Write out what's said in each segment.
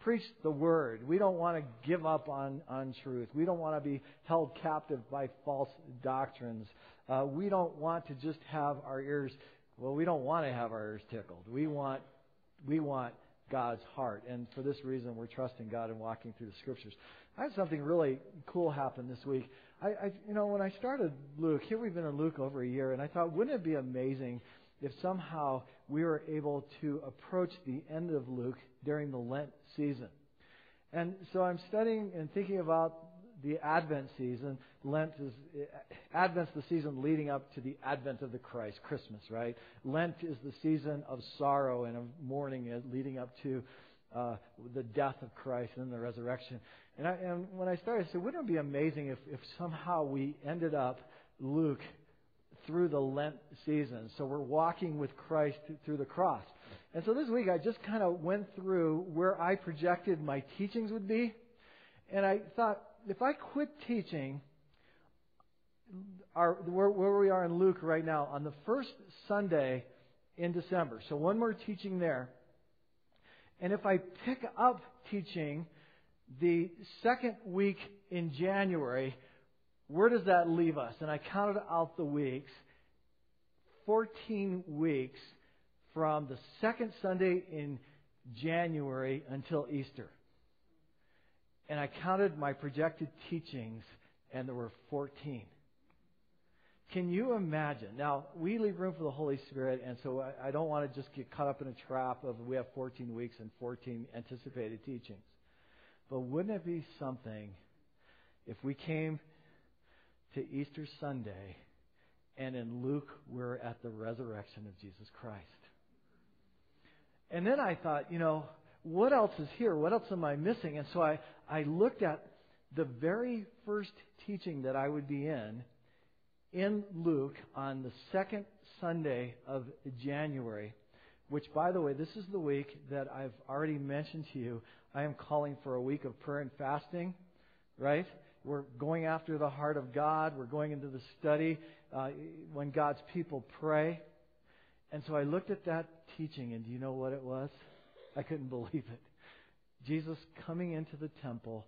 preach the word. We don't want to give up on, on truth. We don't want to be held captive by false doctrines. Uh, we don't want to just have our ears, well, we don't want to have our ears tickled. We want, we want God's heart. And for this reason, we're trusting God and walking through the scriptures. I had something really cool happen this week. I, I, you know, when I started Luke, here we've been in Luke over a year, and I thought, wouldn't it be amazing if somehow we were able to approach the end of Luke during the Lent season? And so I'm studying and thinking about the Advent season. Lent is Advent's the season leading up to the advent of the Christ, Christmas, right? Lent is the season of sorrow and of mourning leading up to uh, the death of Christ and the resurrection. And, I, and when I started, I said, wouldn't it be amazing if, if somehow we ended up Luke through the Lent season? So we're walking with Christ through the cross. And so this week I just kind of went through where I projected my teachings would be. And I thought, if I quit teaching our, where, where we are in Luke right now on the first Sunday in December, so one more teaching there, and if I pick up teaching the second week in January, where does that leave us? And I counted out the weeks 14 weeks from the second Sunday in January until Easter and I counted my projected teachings, and there were 14. Can you imagine? Now, we leave room for the Holy Spirit, and so I, I don't want to just get caught up in a trap of we have 14 weeks and 14 anticipated teachings. But wouldn't it be something if we came to Easter Sunday and in Luke we're at the resurrection of Jesus Christ? And then I thought, you know, what else is here? What else am I missing? And so I, I looked at the very first teaching that I would be in in Luke on the second Sunday of January, which, by the way, this is the week that I've already mentioned to you. I am calling for a week of prayer and fasting, right? We're going after the heart of God. We're going into the study uh, when God's people pray. And so I looked at that teaching, and do you know what it was? I couldn't believe it. Jesus coming into the temple,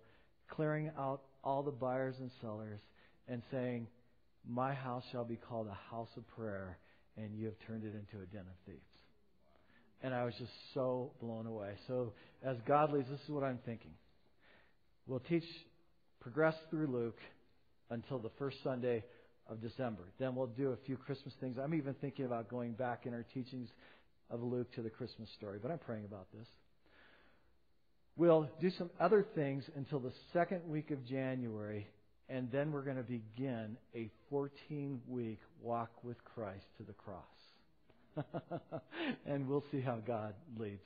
clearing out all the buyers and sellers, and saying, My house shall be called a house of prayer, and you have turned it into a den of thieves. And I was just so blown away. So, as godlies, this is what I'm thinking. We'll teach, progress through Luke until the first Sunday of December. Then we'll do a few Christmas things. I'm even thinking about going back in our teachings of Luke to the Christmas story, but I'm praying about this. We'll do some other things until the second week of January, and then we're going to begin a 14 week walk with Christ to the cross. and we'll see how God leads.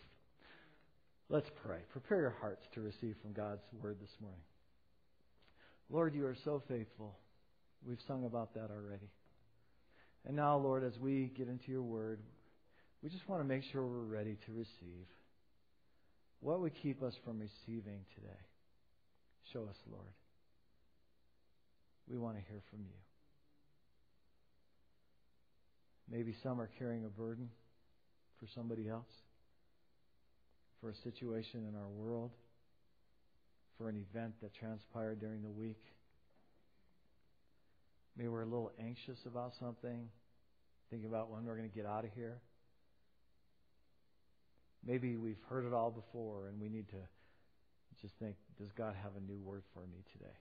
Let's pray. Prepare your hearts to receive from God's word this morning. Lord, you are so faithful. We've sung about that already. And now, Lord, as we get into your word, we just want to make sure we're ready to receive. What would keep us from receiving today? Show us, Lord. We want to hear from you. Maybe some are carrying a burden for somebody else, for a situation in our world, for an event that transpired during the week. Maybe we're a little anxious about something, thinking about when we're going to get out of here. Maybe we've heard it all before and we need to just think, does God have a new word for me today?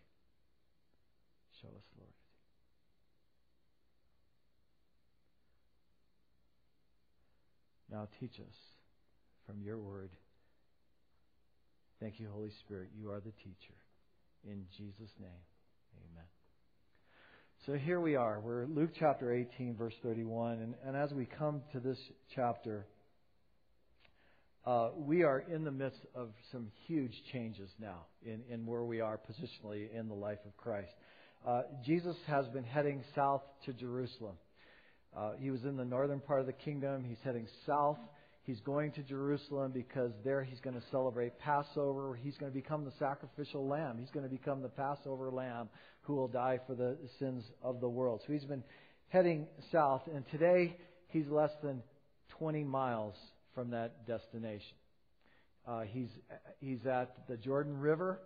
Show us, Lord. Now teach us from your word. Thank you, Holy Spirit. You are the teacher. In Jesus' name, amen. So here we are. We're Luke chapter 18, verse 31. And, and as we come to this chapter, uh, we are in the midst of some huge changes now in, in where we are positionally in the life of Christ. Uh, Jesus has been heading south to Jerusalem. Uh, he was in the northern part of the kingdom. He's heading south. He's going to Jerusalem because there he's going to celebrate Passover. He's going to become the sacrificial lamb. He's going to become the Passover lamb who will die for the sins of the world. So he's been heading south, and today he's less than 20 miles from that destination. Uh, he's he's at the Jordan River,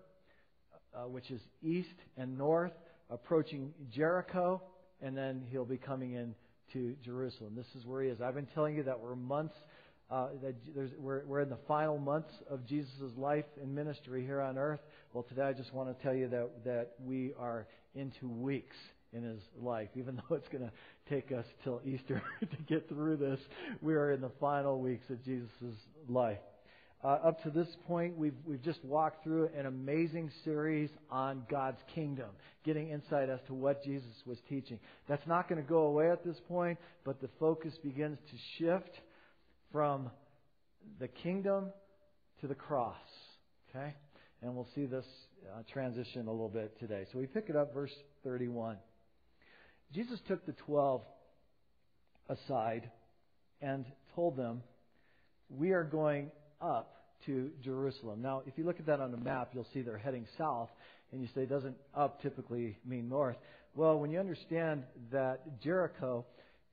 uh, which is east and north, approaching Jericho, and then he'll be coming in to Jerusalem. This is where he is. I've been telling you that we're months. Uh, we're, we're in the final months of Jesus' life and ministry here on earth. Well, today I just want to tell you that, that we are into weeks in his life. Even though it's going to take us till Easter to get through this, we are in the final weeks of Jesus' life. Uh, up to this point, we've, we've just walked through an amazing series on God's kingdom, getting insight as to what Jesus was teaching. That's not going to go away at this point, but the focus begins to shift from the kingdom to the cross. Okay? And we'll see this uh, transition a little bit today. So we pick it up, verse 31. Jesus took the twelve aside and told them, We are going up to Jerusalem. Now, if you look at that on the map, you'll see they're heading south, and you say, doesn't up typically mean north? Well, when you understand that Jericho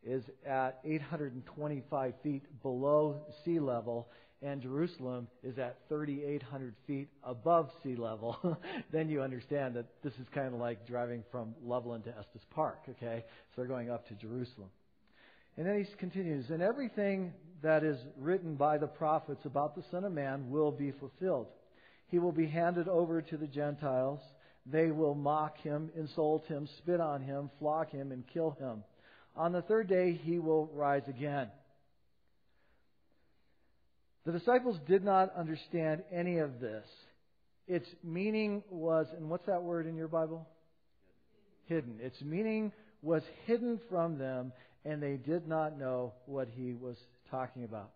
is at 825 feet below sea level, and Jerusalem is at 3,800 feet above sea level, then you understand that this is kind of like driving from Loveland to Estes Park, okay? So they're going up to Jerusalem. And then he continues, and everything that is written by the prophets about the Son of Man will be fulfilled. He will be handed over to the Gentiles. They will mock him, insult him, spit on him, flog him, and kill him. On the third day, he will rise again. The disciples did not understand any of this. Its meaning was, and what's that word in your Bible? Hidden. Its meaning was hidden from them, and they did not know what he was talking about.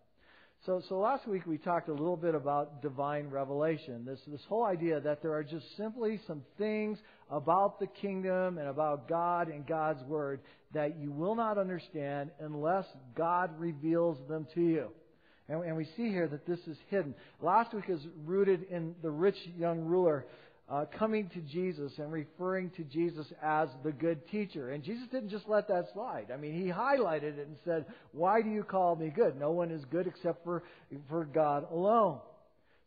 So, so last week we talked a little bit about divine revelation. This, this whole idea that there are just simply some things about the kingdom and about God and God's Word that you will not understand unless God reveals them to you. And, and we see here that this is hidden. Last week is rooted in the rich young ruler uh, coming to Jesus and referring to Jesus as the good teacher. And Jesus didn't just let that slide. I mean, he highlighted it and said, Why do you call me good? No one is good except for, for God alone.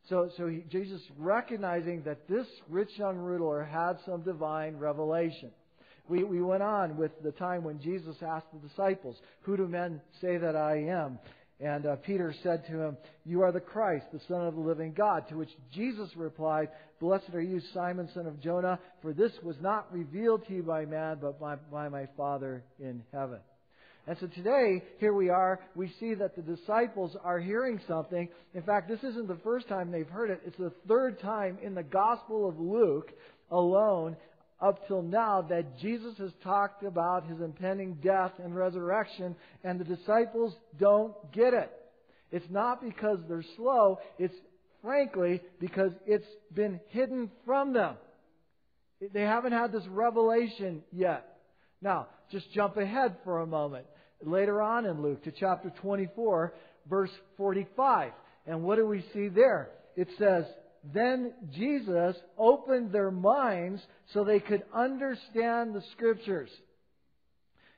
So, so he, Jesus recognizing that this rich young ruler had some divine revelation. We, we went on with the time when Jesus asked the disciples, Who do men say that I am? And uh, Peter said to him, You are the Christ, the Son of the living God. To which Jesus replied, Blessed are you, Simon, son of Jonah, for this was not revealed to you by man, but by, by my Father in heaven. And so today, here we are, we see that the disciples are hearing something. In fact, this isn't the first time they've heard it, it's the third time in the Gospel of Luke alone up till now that Jesus has talked about his impending death and resurrection, and the disciples don't get it. It's not because they're slow, it's frankly because it's been hidden from them. They haven't had this revelation yet. Now, just jump ahead for a moment. Later on in Luke to chapter 24, verse 45. And what do we see there? It says, then Jesus opened their minds so they could understand the Scriptures.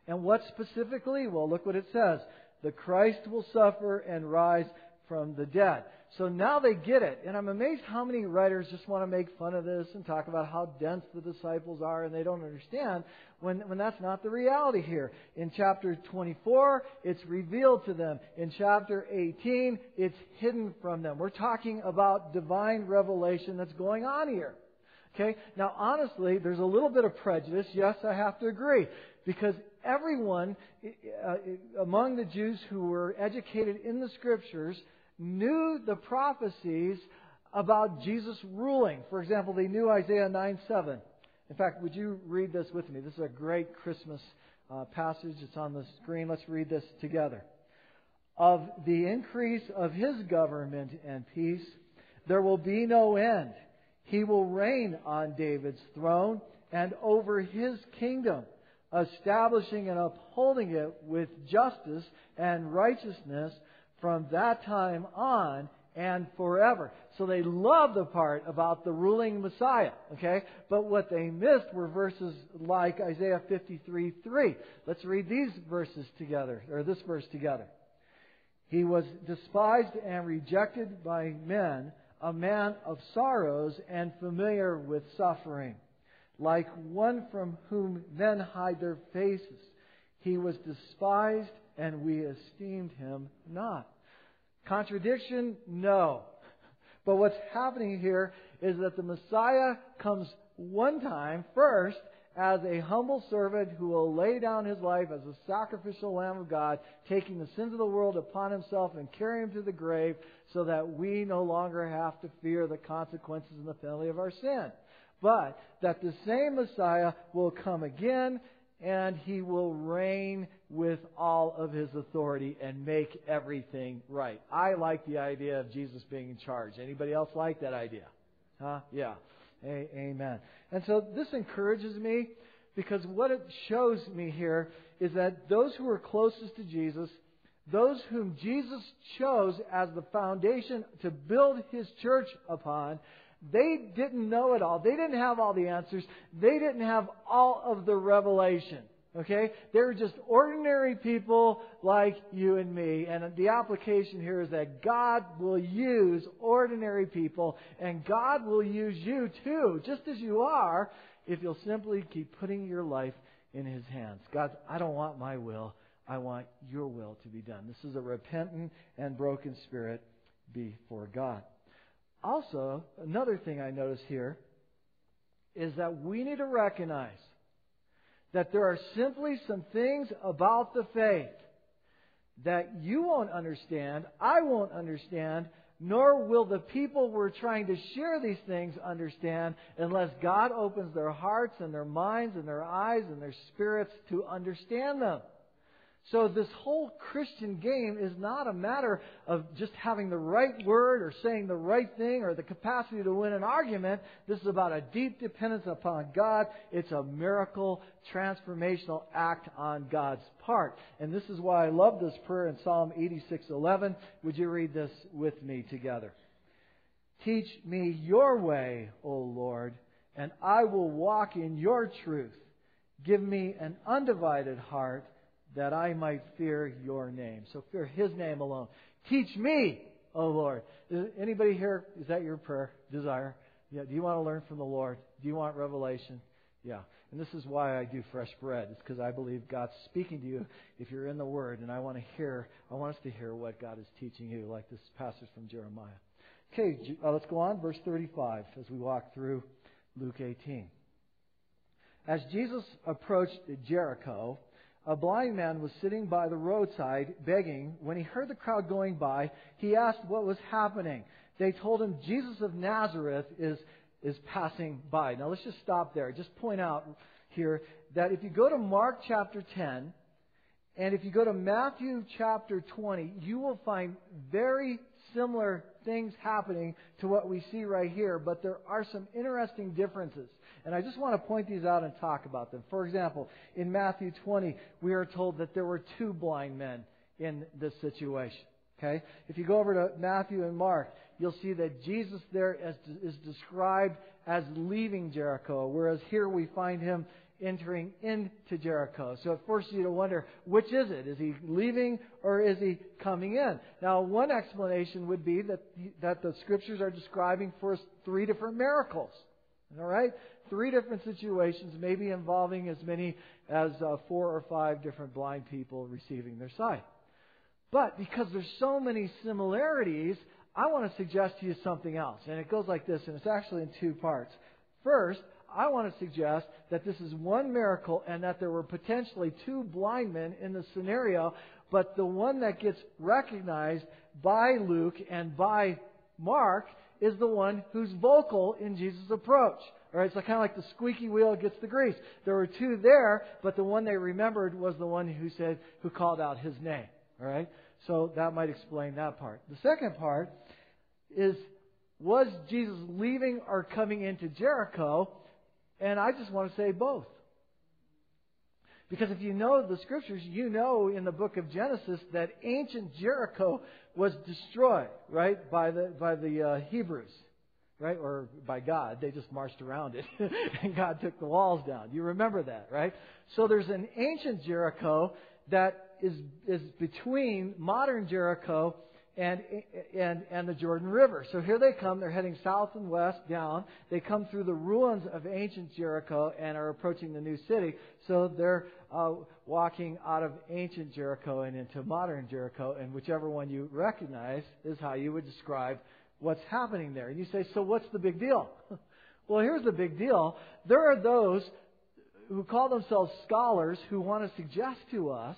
And what specifically? Well, look what it says. The Christ will suffer and rise from the dead. So now they get it. And I'm amazed how many writers just want to make fun of this and talk about how dense the disciples are and they don't understand when, when that's not the reality here. In chapter 24, it's revealed to them. In chapter 18, it's hidden from them. We're talking about divine revelation that's going on here. Okay? Now, honestly, there's a little bit of prejudice. Yes, I have to agree. Because everyone uh, among the Jews who were educated in the scriptures knew the prophecies about Jesus ruling. For example, they knew Isaiah 9 7. In fact, would you read this with me? This is a great Christmas uh, passage. It's on the screen. Let's read this together. Of the increase of his government and peace, there will be no end. He will reign on David's throne and over his kingdom, establishing and upholding it with justice and righteousness from that time on and forever. So they love the part about the ruling Messiah, okay? But what they missed were verses like Isaiah 53 3. Let's read these verses together, or this verse together. He was despised and rejected by men, a man of sorrows and familiar with suffering. Like one from whom men hide their faces, he was despised and we esteemed him not. Contradiction? No. But what's happening here is that the Messiah comes one time first as a humble servant who will lay down his life as a sacrificial Lamb of God, taking the sins of the world upon himself and carrying them to the grave so that we no longer have to fear the consequences and the penalty of our sin. But that the same Messiah will come again and he will reign with all of his authority and make everything right. I like the idea of Jesus being in charge. Anybody else like that idea? Huh? Yeah. A- amen. And so this encourages me because what it shows me here is that those who are closest to Jesus, those whom Jesus chose as the foundation to build his church upon, they didn't know it all. They didn't have all the answers. They didn't have all of the revelation. Okay? They were just ordinary people like you and me. And the application here is that God will use ordinary people, and God will use you too, just as you are, if you'll simply keep putting your life in His hands. God, I don't want my will. I want your will to be done. This is a repentant and broken spirit before God. Also, another thing I notice here is that we need to recognize that there are simply some things about the faith that you won't understand, I won't understand, nor will the people we're trying to share these things understand unless God opens their hearts and their minds and their eyes and their spirits to understand them. So this whole Christian game is not a matter of just having the right word or saying the right thing or the capacity to win an argument. This is about a deep dependence upon God. It's a miracle, transformational act on God's part. And this is why I love this prayer in Psalm 86:11. Would you read this with me together? Teach me your way, O Lord, and I will walk in your truth. Give me an undivided heart that I might fear your name. So fear his name alone. Teach me, O Lord. Is anybody here, is that your prayer, desire? Yeah. Do you want to learn from the Lord? Do you want revelation? Yeah. And this is why I do fresh bread. It's because I believe God's speaking to you if you're in the Word. And I want to hear, I want us to hear what God is teaching you, like this passage from Jeremiah. Okay, uh, let's go on. Verse 35 as we walk through Luke 18. As Jesus approached Jericho, a blind man was sitting by the roadside begging. When he heard the crowd going by, he asked what was happening. They told him Jesus of Nazareth is, is passing by. Now let's just stop there. Just point out here that if you go to Mark chapter 10 and if you go to Matthew chapter 20, you will find very similar things happening to what we see right here, but there are some interesting differences. And I just want to point these out and talk about them. For example, in Matthew 20, we are told that there were two blind men in this situation. Okay? If you go over to Matthew and Mark, you'll see that Jesus there is described as leaving Jericho, whereas here we find him entering into Jericho. So it forces you to wonder, which is it? Is he leaving or is he coming in? Now, one explanation would be that, that the scriptures are describing for us three different miracles. All right? Three different situations, maybe involving as many as uh, four or five different blind people receiving their sight. But because there's so many similarities, I want to suggest to you something else. And it goes like this, and it's actually in two parts. First, I want to suggest that this is one miracle and that there were potentially two blind men in the scenario, but the one that gets recognized by Luke and by Mark is the one who's vocal in Jesus' approach. All right, so kind of like the squeaky wheel gets the grease. There were two there, but the one they remembered was the one who said, who called out his name. All right, so that might explain that part. The second part is, was Jesus leaving or coming into Jericho? And I just want to say both. Because if you know the scriptures, you know in the book of Genesis that ancient Jericho was destroyed, right, by the by the uh, Hebrews right? Or by God. They just marched around it, and God took the walls down. You remember that, right? So there's an ancient Jericho that is, is between modern Jericho and, and, and the Jordan River. So here they come. They're heading south and west down. They come through the ruins of ancient Jericho and are approaching the new city. So they're uh, walking out of ancient Jericho and into modern Jericho. And whichever one you recognize is how you would describe what's happening there. And you say, so what's the big deal? well, here's the big deal. There are those who call themselves scholars who want to suggest to us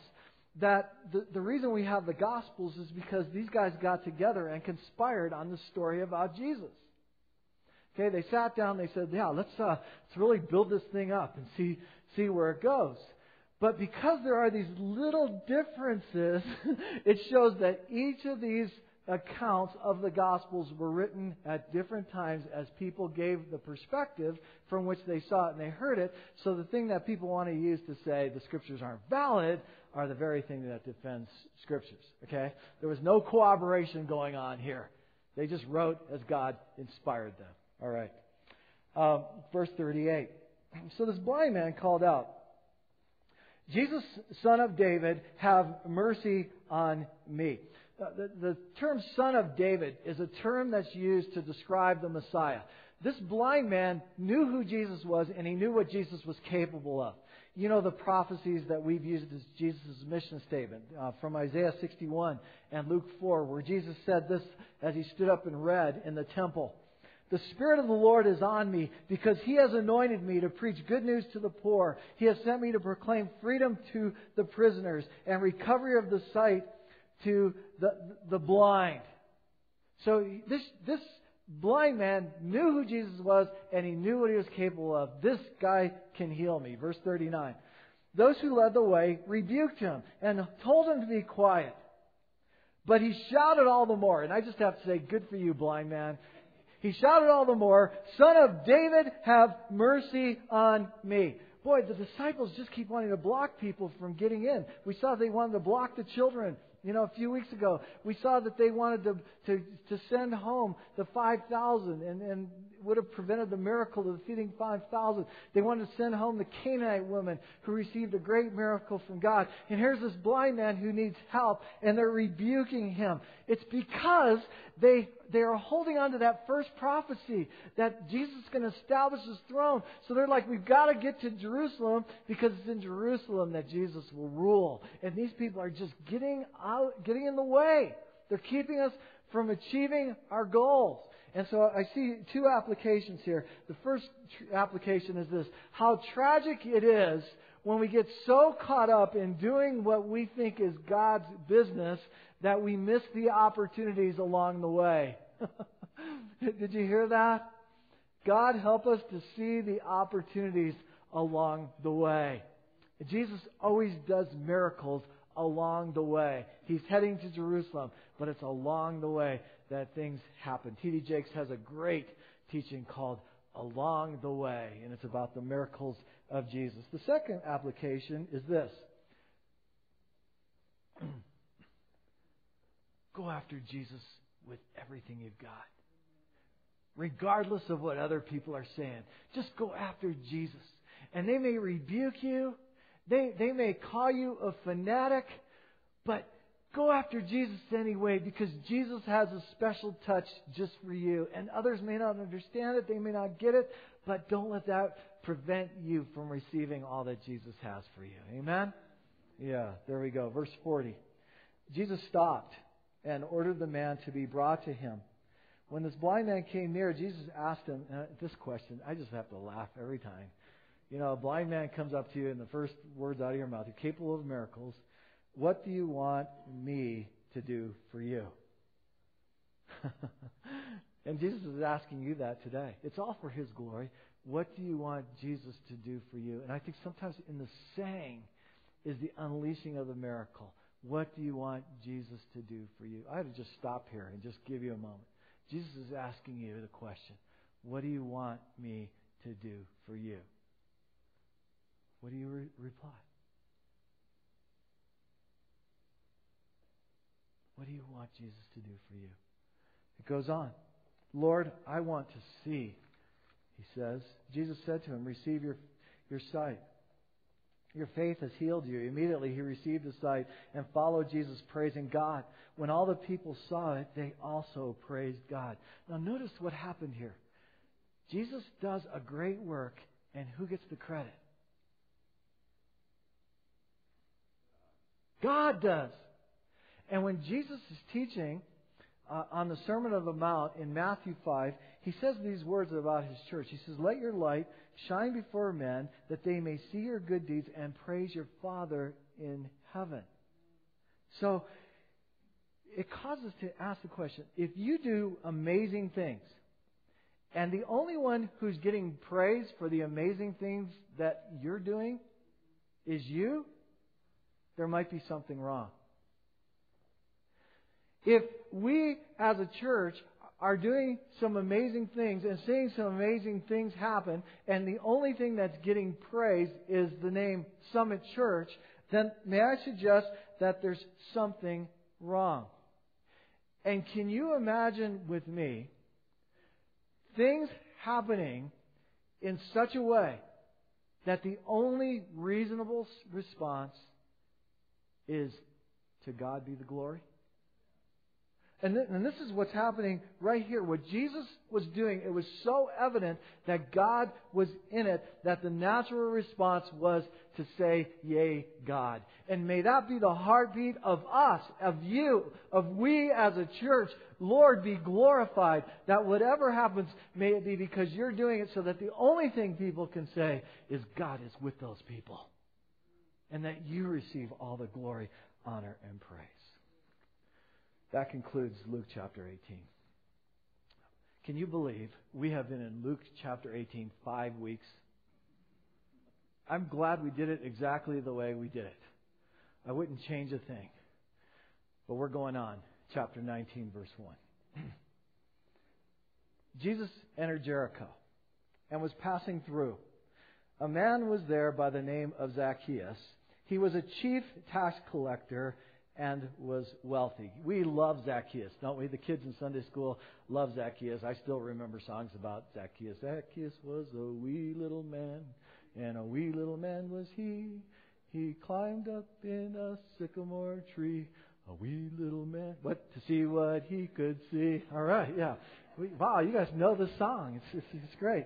that the, the reason we have the Gospels is because these guys got together and conspired on the story about Jesus. Okay, they sat down, they said, yeah, let's, uh, let's really build this thing up and see, see where it goes. But because there are these little differences, it shows that each of these accounts of the Gospels were written at different times as people gave the perspective from which they saw it and they heard it. So the thing that people want to use to say the Scriptures aren't valid are the very thing that defends Scriptures. Okay? There was no cooperation going on here. They just wrote as God inspired them. All right. Um, verse 38. So this blind man called out, Jesus, son of David, have mercy on me. Uh, the, the term son of David is a term that's used to describe the Messiah. This blind man knew who Jesus was and he knew what Jesus was capable of. You know the prophecies that we've used as Jesus' mission statement uh, from Isaiah 61 and Luke 4, where Jesus said this as he stood up and read in the temple. The Spirit of the Lord is on me because He has anointed me to preach good news to the poor. He has sent me to proclaim freedom to the prisoners and recovery of the sight to the, the blind. So this, this blind man knew who Jesus was and he knew what he was capable of. This guy can heal me. Verse 39. Those who led the way rebuked him and told him to be quiet. But he shouted all the more. And I just have to say, good for you, blind man. He shouted all the more, Son of David, have mercy on me. Boy, the disciples just keep wanting to block people from getting in. We saw they wanted to block the children you know, a few weeks ago, we saw that they wanted to, to, to send home the 5,000 and, and would have prevented the miracle of feeding 5,000. They wanted to send home the Canaanite woman who received a great miracle from God. And here's this blind man who needs help, and they're rebuking him. It's because they, they are holding on to that first prophecy that Jesus is going to establish his throne. So they're like, we've got to get to Jerusalem because it's in Jerusalem that Jesus will rule. And these people are just getting out, getting in the way. They're keeping us from achieving our goals. And so I see two applications here. The first application is this how tragic it is when we get so caught up in doing what we think is God's business that we miss the opportunities along the way. Did you hear that? God help us to see the opportunities along the way. Jesus always does miracles along the way. He's heading to Jerusalem, but it's along the way that things happen. T.D. Jakes has a great teaching called Along the Way, and it's about the miracles of Jesus. The second application is this go after Jesus with everything you've got. Regardless of what other people are saying, just go after Jesus. And they may rebuke you, they, they may call you a fanatic, but go after Jesus anyway because Jesus has a special touch just for you. And others may not understand it, they may not get it, but don't let that prevent you from receiving all that Jesus has for you. Amen? Yeah, there we go. Verse 40. Jesus stopped and ordered the man to be brought to him. When this blind man came near, Jesus asked him uh, this question. I just have to laugh every time. You know, a blind man comes up to you, and the first words out of your mouth, you're capable of miracles. What do you want me to do for you? and Jesus is asking you that today. It's all for His glory. What do you want Jesus to do for you? And I think sometimes in the saying is the unleashing of the miracle. What do you want Jesus to do for you? I ought to just stop here and just give you a moment. Jesus is asking you the question What do you want me to do for you? What do you re- reply? What do you want Jesus to do for you? It goes on. Lord, I want to see, he says. Jesus said to him, Receive your, your sight. Your faith has healed you. Immediately he received his sight and followed Jesus, praising God. When all the people saw it, they also praised God. Now, notice what happened here. Jesus does a great work, and who gets the credit? God does. And when Jesus is teaching uh, on the Sermon on the Mount in Matthew 5, he says these words about his church. He says, Let your light shine before men that they may see your good deeds and praise your Father in heaven. So, it causes us to ask the question if you do amazing things, and the only one who's getting praise for the amazing things that you're doing is you, there might be something wrong. If we as a church are doing some amazing things and seeing some amazing things happen, and the only thing that's getting praised is the name Summit Church, then may I suggest that there's something wrong. And can you imagine with me things happening in such a way that the only reasonable response is to God be the glory? And, th- and this is what's happening right here. What Jesus was doing, it was so evident that God was in it that the natural response was to say, Yea, God. And may that be the heartbeat of us, of you, of we as a church. Lord, be glorified that whatever happens, may it be because you're doing it so that the only thing people can say is God is with those people. And that you receive all the glory, honor, and praise. That concludes Luke chapter 18. Can you believe we have been in Luke chapter 18 five weeks? I'm glad we did it exactly the way we did it. I wouldn't change a thing. But we're going on. Chapter 19, verse 1. Jesus entered Jericho and was passing through. A man was there by the name of Zacchaeus. He was a chief tax collector and was wealthy. We love Zacchaeus, don't we? The kids in Sunday school love Zacchaeus. I still remember songs about Zacchaeus. Zacchaeus was a wee little man, and a wee little man was he. He climbed up in a sycamore tree, a wee little man. What? To see what he could see. All right, yeah. We, wow, you guys know the song. It's, it's, it's great.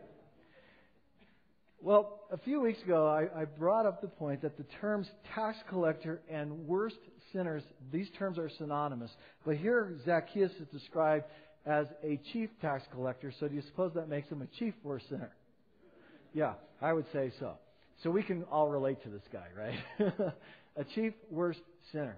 Well, a few weeks ago, I, I, brought up the point that the terms tax collector and worst sinners, these terms are synonymous. But here, Zacchaeus is described as a chief tax collector, so do you suppose that makes him a chief worst sinner? Yeah, I would say so. So we can all relate to this guy, right? a chief worst sinner.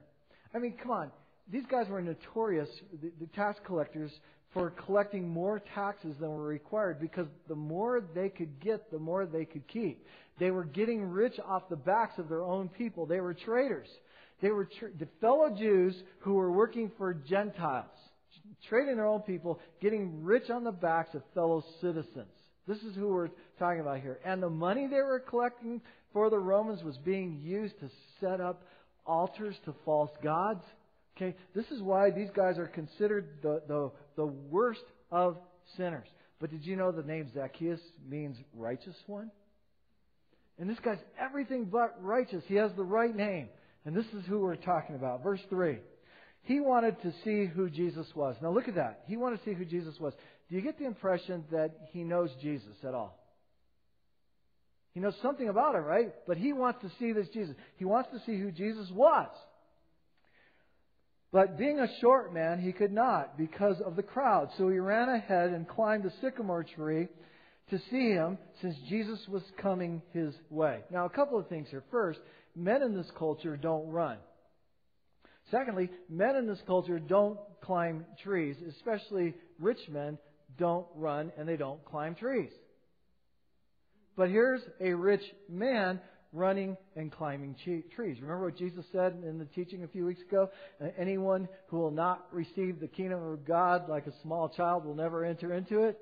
I mean, come on. These guys were notorious, the, the tax collectors, for collecting more taxes than were required because the more they could get, the more they could keep. They were getting rich off the backs of their own people. They were traitors. They were the fellow Jews who were working for Gentiles, trading their own people, getting rich on the backs of fellow citizens. This is who we're talking about here. And the money they were collecting for the Romans was being used to set up altars to false gods Okay, this is why these guys are considered the, the, the worst of sinners. But did you know the name Zacchaeus means righteous one? And this guy's everything but righteous. He has the right name. And this is who we're talking about. Verse 3. He wanted to see who Jesus was. Now look at that. He wanted to see who Jesus was. Do you get the impression that he knows Jesus at all? He knows something about him, right? But he wants to see this Jesus. He wants to see who Jesus was. But being a short man, he could not because of the crowd. So he ran ahead and climbed the sycamore tree to see him since Jesus was coming his way. Now, a couple of things here. First, men in this culture don't run. Secondly, men in this culture don't climb trees, especially rich men don't run and they don't climb trees. But here's a rich man running and climbing trees. Remember what Jesus said in the teaching a few weeks ago? Anyone who will not receive the kingdom of God like a small child will never enter into it.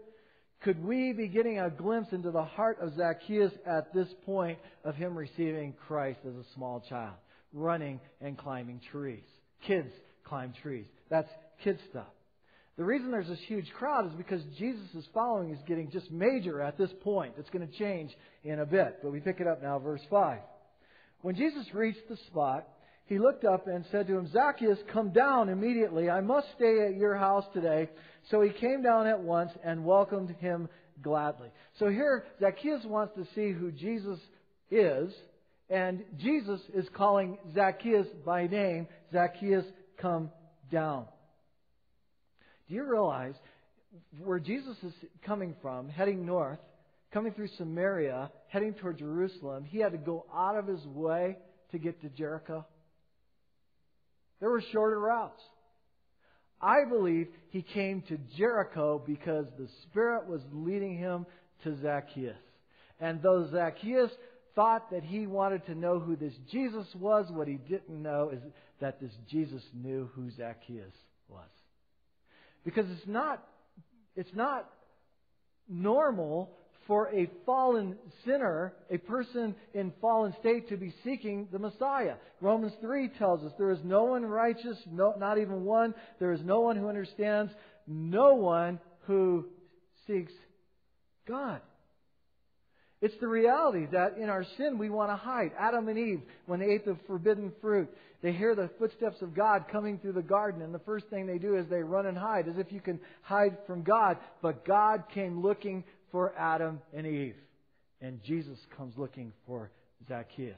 Could we be getting a glimpse into the heart of Zacchaeus at this point of him receiving Christ as a small child? Running and climbing trees. Kids climb trees. That's kid stuff. The reason there's this huge crowd is because Jesus' following is getting just major at this point. It's going to change in a bit. But we pick it up now, verse 5. When Jesus reached the spot, he looked up and said to him, Zacchaeus, come down immediately. I must stay at your house today. So he came down at once and welcomed him gladly. So here, Zacchaeus wants to see who Jesus is, and Jesus is calling Zacchaeus by name, Zacchaeus, come down. Do you realize where Jesus is coming from, heading north, coming through Samaria, heading toward Jerusalem, he had to go out of his way to get to Jericho? There were shorter routes. I believe he came to Jericho because the Spirit was leading him to Zacchaeus. And though Zacchaeus thought that he wanted to know who this Jesus was, what he didn't know is that this Jesus knew who Zacchaeus was. Because it's not, it's not normal for a fallen sinner, a person in fallen state, to be seeking the Messiah. Romans 3 tells us there is no one righteous, no, not even one. There is no one who understands, no one who seeks God. It's the reality that in our sin we want to hide. Adam and Eve, when they ate the forbidden fruit, they hear the footsteps of God coming through the garden, and the first thing they do is they run and hide, as if you can hide from God. But God came looking for Adam and Eve. And Jesus comes looking for Zacchaeus.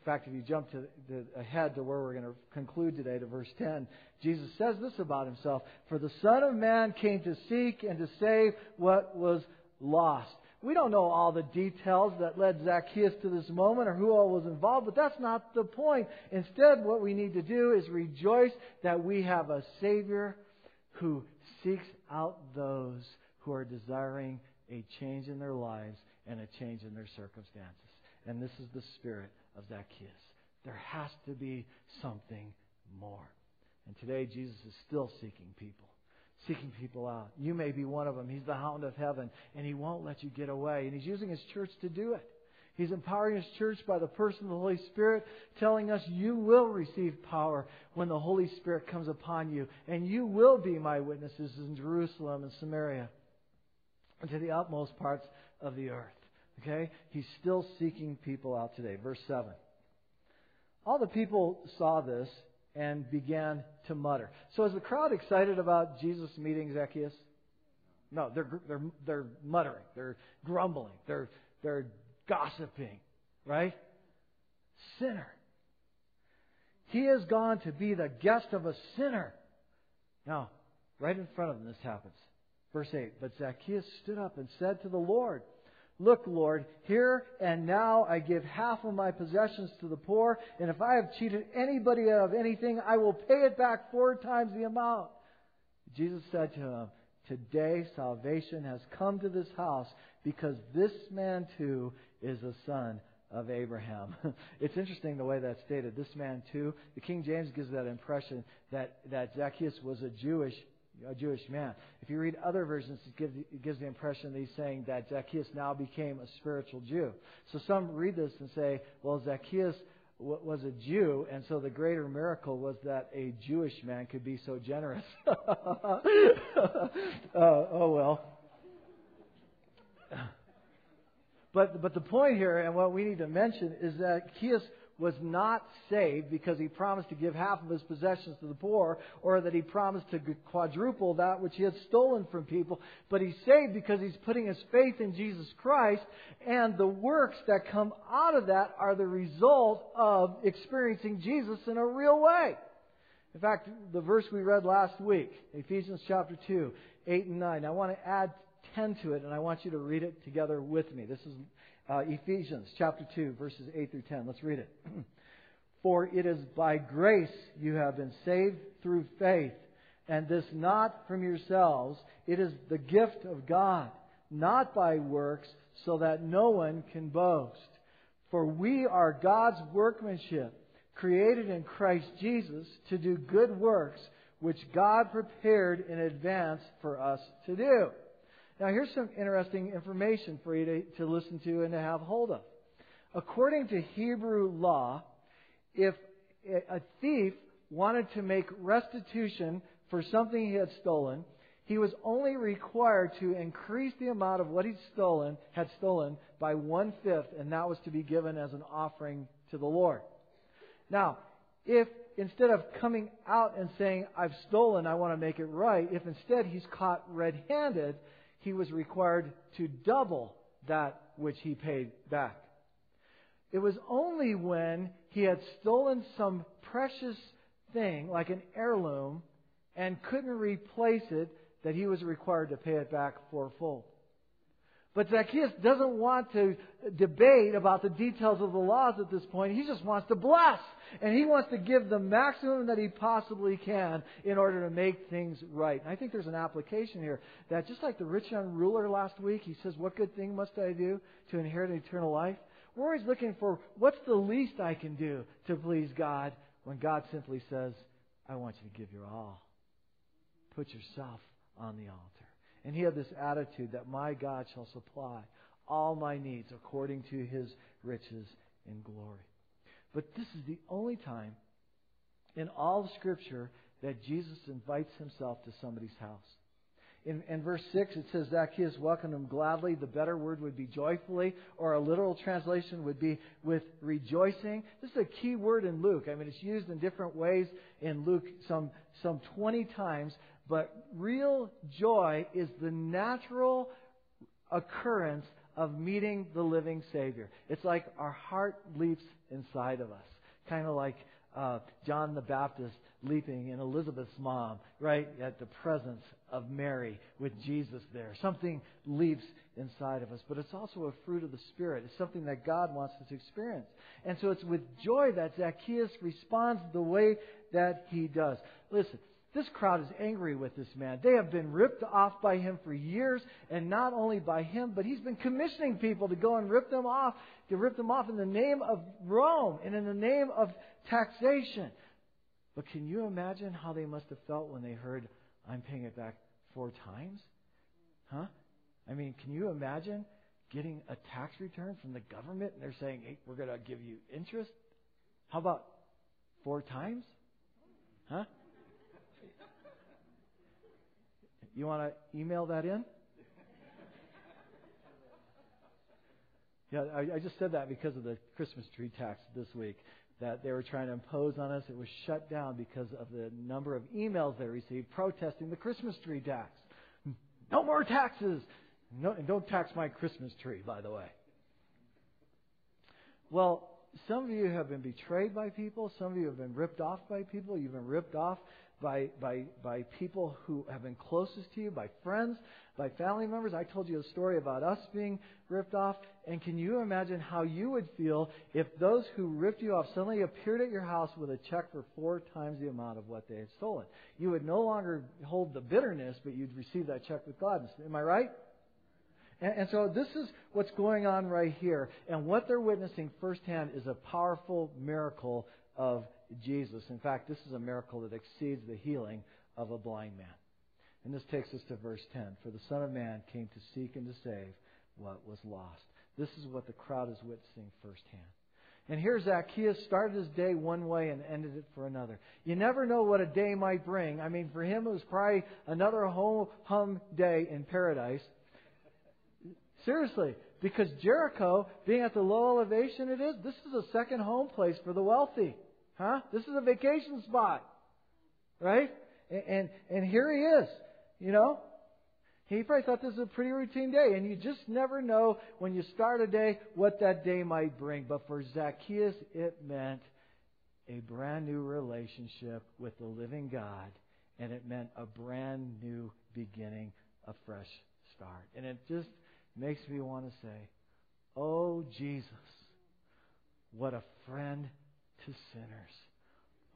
In fact, if you jump to the, ahead to where we're going to conclude today, to verse 10, Jesus says this about himself For the Son of Man came to seek and to save what was lost. We don't know all the details that led Zacchaeus to this moment or who all was involved, but that's not the point. Instead, what we need to do is rejoice that we have a Savior who seeks out those who are desiring a change in their lives and a change in their circumstances. And this is the spirit of Zacchaeus. There has to be something more. And today, Jesus is still seeking people, seeking people out. You may be one of them. He's the hound of heaven, and he won't let you get away. And he's using his church to do it. He's empowering his church by the person of the Holy Spirit, telling us you will receive power when the Holy Spirit comes upon you, and you will be my witnesses in Jerusalem and Samaria to the utmost parts of the earth. Okay? He's still seeking people out today. Verse 7. All the people saw this and began to mutter. So is the crowd excited about Jesus meeting Zacchaeus? No, they're, they're, they're muttering. They're grumbling. They're, they're gossiping. Right? Sinner. He has gone to be the guest of a sinner. Now, right in front of them, this happens. Verse 8 But Zacchaeus stood up and said to the Lord, Look, Lord, here and now I give half of my possessions to the poor, and if I have cheated anybody of anything, I will pay it back four times the amount. Jesus said to him, Today salvation has come to this house because this man too is a son of Abraham. it's interesting the way that's stated. This man too. The King James gives that impression that, that Zacchaeus was a Jewish a Jewish man. If you read other versions, it gives, the impression that he's saying that Zacchaeus now became a spiritual Jew. So some read this and say, well, Zacchaeus was a Jew, and so the greater miracle was that a Jewish man could be so generous. uh, oh well. But but the point here, and what we need to mention, is that Zacchaeus was not saved because he promised to give half of his possessions to the poor or that he promised to quadruple that which he had stolen from people. But he's saved because he's putting his faith in Jesus Christ and the works that come out of that are the result of experiencing Jesus in a real way. In fact, the verse we read last week, Ephesians chapter 2, 8 and 9, I want to add 10 to it and I want you to read it together with me. This is uh, Ephesians chapter 2, verses 8 through 10. Let's read it. For it is by grace you have been saved through faith, and this not from yourselves. It is the gift of God, not by works, so that no one can boast. For we are God's workmanship, created in Christ Jesus to do good works, which God prepared in advance for us to do. Now, here's some interesting information for you to, to listen to and to have hold of. According to Hebrew law, if a thief wanted to make restitution for something he had stolen, he was only required to increase the amount of what he'd stolen, had stolen by one fifth, and that was to be given as an offering to the Lord. Now, if instead of coming out and saying, I've stolen, I want to make it right, if instead he's caught red handed, he was required to double that which he paid back. It was only when he had stolen some precious thing, like an heirloom, and couldn't replace it, that he was required to pay it back fourfold. But Zacchaeus doesn't want to debate about the details of the laws at this point. He just wants to bless. And he wants to give the maximum that he possibly can in order to make things right. And I think there's an application here that just like the rich young ruler last week, he says, What good thing must I do to inherit eternal life? We're always looking for what's the least I can do to please God when God simply says, I want you to give your all. Put yourself on the altar. And he had this attitude that my God shall supply all my needs according to his riches in glory. But this is the only time in all of Scripture that Jesus invites himself to somebody's house. In, in, verse 6, it says Zacchaeus welcomed him gladly. The better word would be joyfully, or a literal translation would be with rejoicing. This is a key word in Luke. I mean, it's used in different ways in Luke some, some 20 times, but real joy is the natural occurrence of meeting the living Savior. It's like our heart leaps inside of us, kind of like uh, John the Baptist leaping in Elizabeth's mom, right at the presence of Mary with Jesus there. Something leaps inside of us, but it's also a fruit of the Spirit. It's something that God wants us to experience. And so it's with joy that Zacchaeus responds the way that he does. Listen, this crowd is angry with this man. They have been ripped off by him for years, and not only by him, but he's been commissioning people to go and rip them off, to rip them off in the name of Rome and in the name of taxation. But can you imagine how they must have felt when they heard, I'm paying it back four times? Huh? I mean, can you imagine getting a tax return from the government and they're saying, hey, we're going to give you interest? How about four times? Huh? You want to email that in? Yeah, I, I just said that because of the Christmas tree tax this week that they were trying to impose on us. It was shut down because of the number of emails they received protesting the Christmas tree tax. No more taxes. No, and don't tax my Christmas tree, by the way. Well, some of you have been betrayed by people. Some of you have been ripped off by people. You've been ripped off by, by, by people who have been closest to you, by friends, by family members. I told you a story about us being ripped off. And can you imagine how you would feel if those who ripped you off suddenly appeared at your house with a check for four times the amount of what they had stolen? You would no longer hold the bitterness, but you'd receive that check with gladness. Am I right? And, and so this is what's going on right here. And what they're witnessing firsthand is a powerful miracle of Jesus. In fact, this is a miracle that exceeds the healing of a blind man. And this takes us to verse 10. For the Son of Man came to seek and to save what was lost. This is what the crowd is witnessing firsthand. And here Zacchaeus started his day one way and ended it for another. You never know what a day might bring. I mean, for him it was probably another whole hum day in paradise. Seriously, because Jericho, being at the low elevation it is, this is a second home place for the wealthy. Huh? This is a vacation spot. Right? And, and, and here he is. You know? He probably thought this was a pretty routine day. And you just never know when you start a day what that day might bring. But for Zacchaeus, it meant a brand new relationship with the living God. And it meant a brand new beginning, a fresh start. And it just makes me want to say, Oh, Jesus, what a friend to sinners.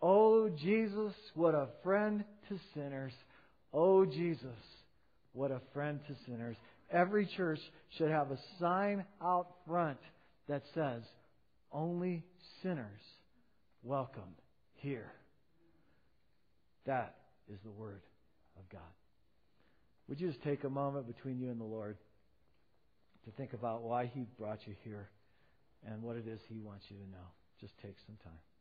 Oh, Jesus, what a friend to sinners. Oh, Jesus, what a friend to sinners. Every church should have a sign out front that says, only sinners welcome here. That is the Word of God. Would you just take a moment between you and the Lord to think about why He brought you here and what it is He wants you to know? Just take some time.